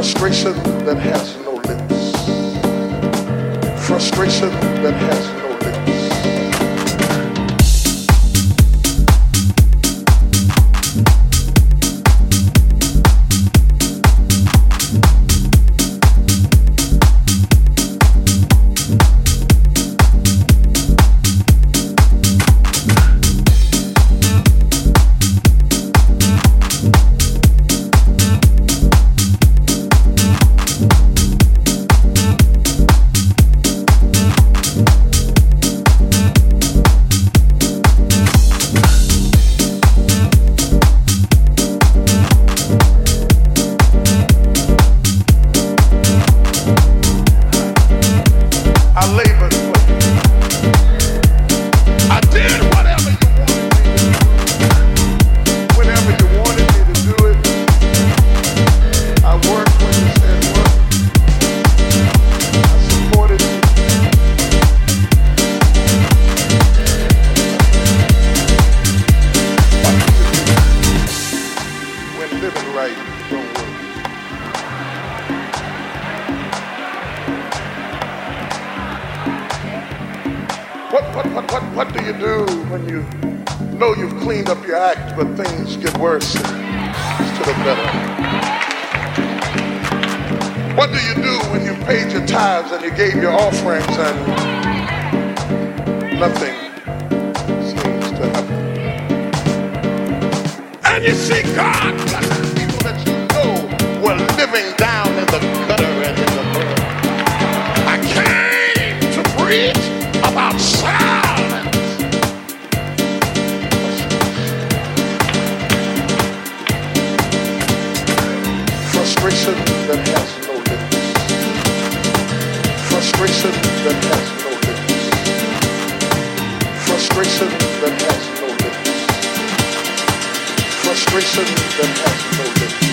Frustration that has no limits. Frustration that has Frustration that has no limits. Frustration that has no limits. Frustration that has no limits. Frustration that has no limits.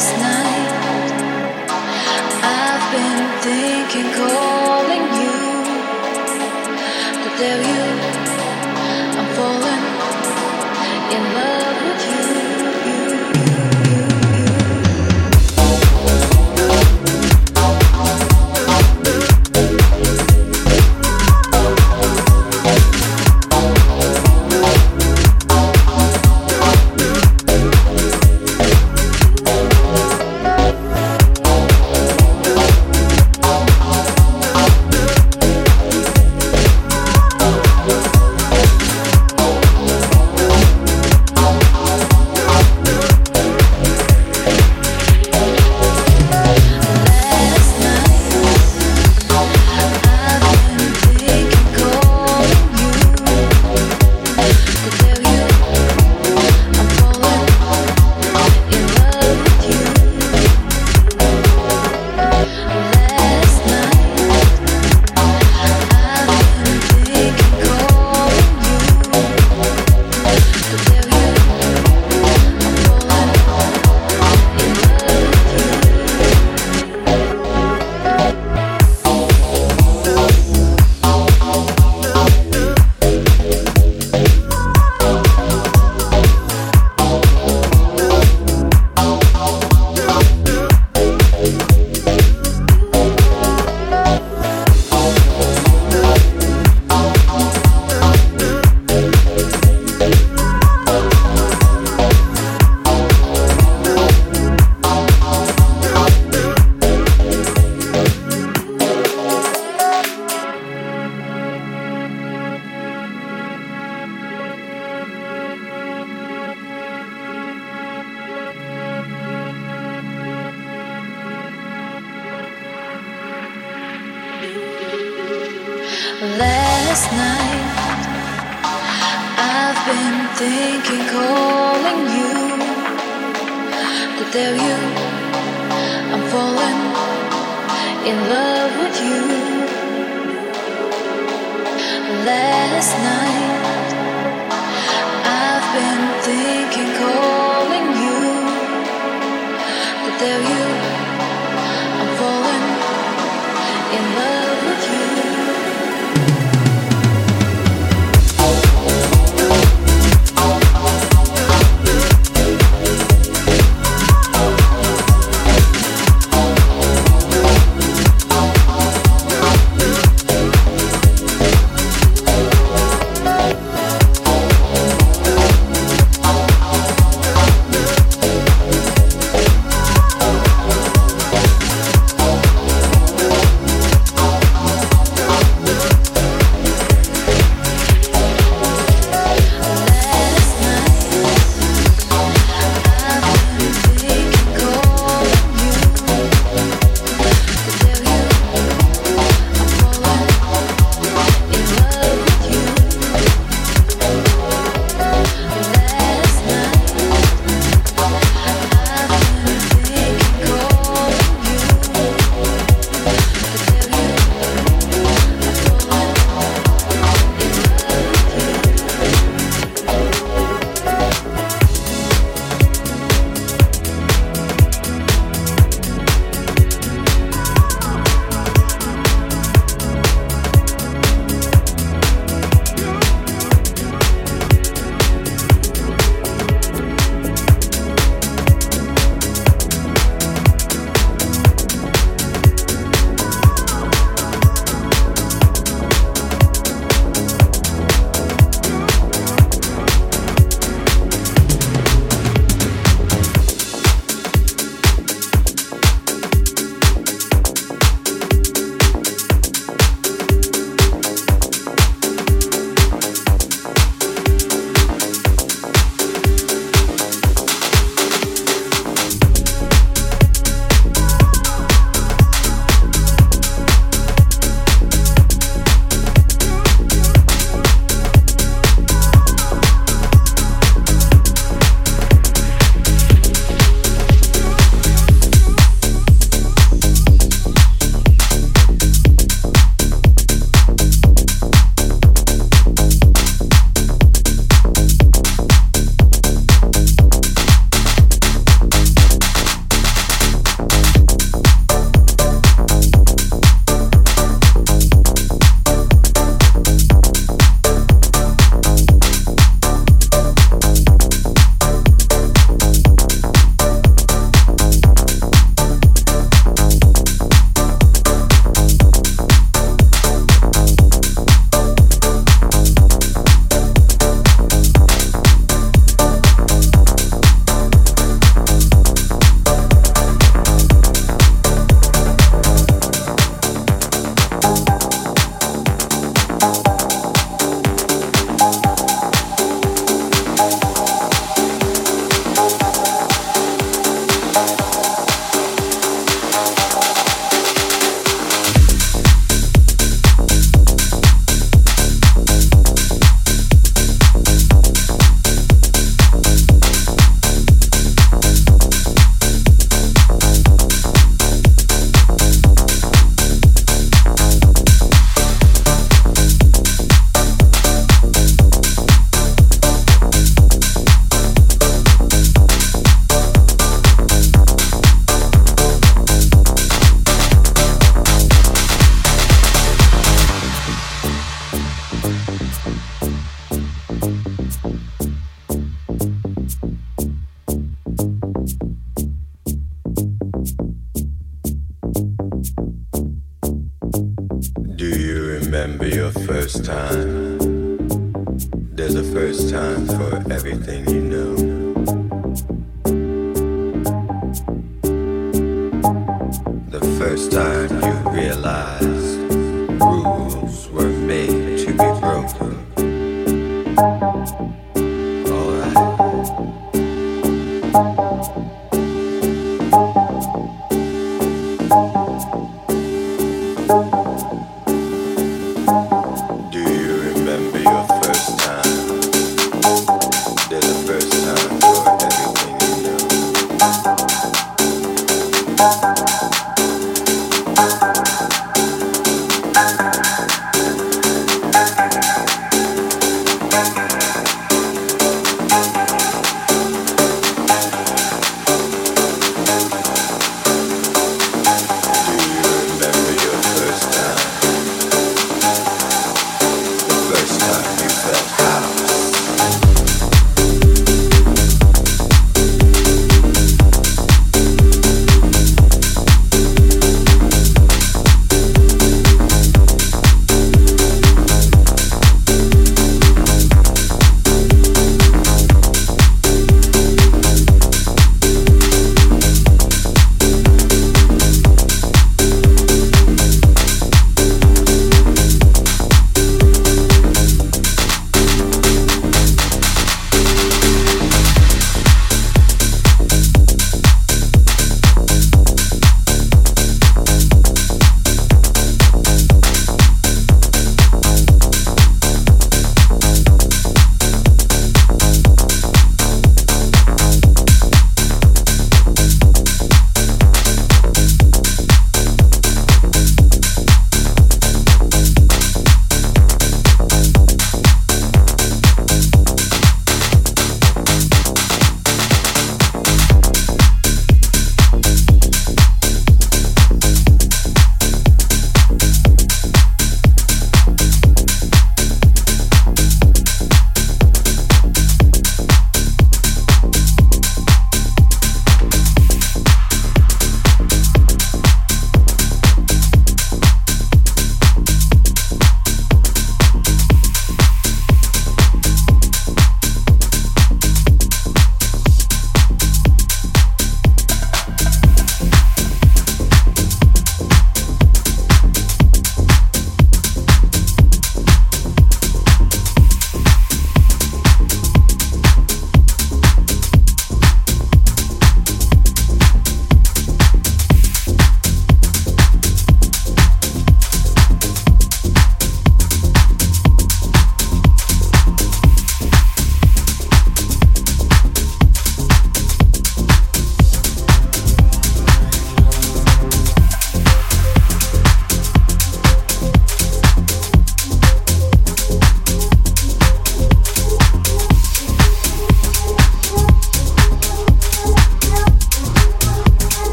this night. I've been thinking, calling you, but there. Last night I've been thinking, calling you to tell you I'm falling in love with you. Last night.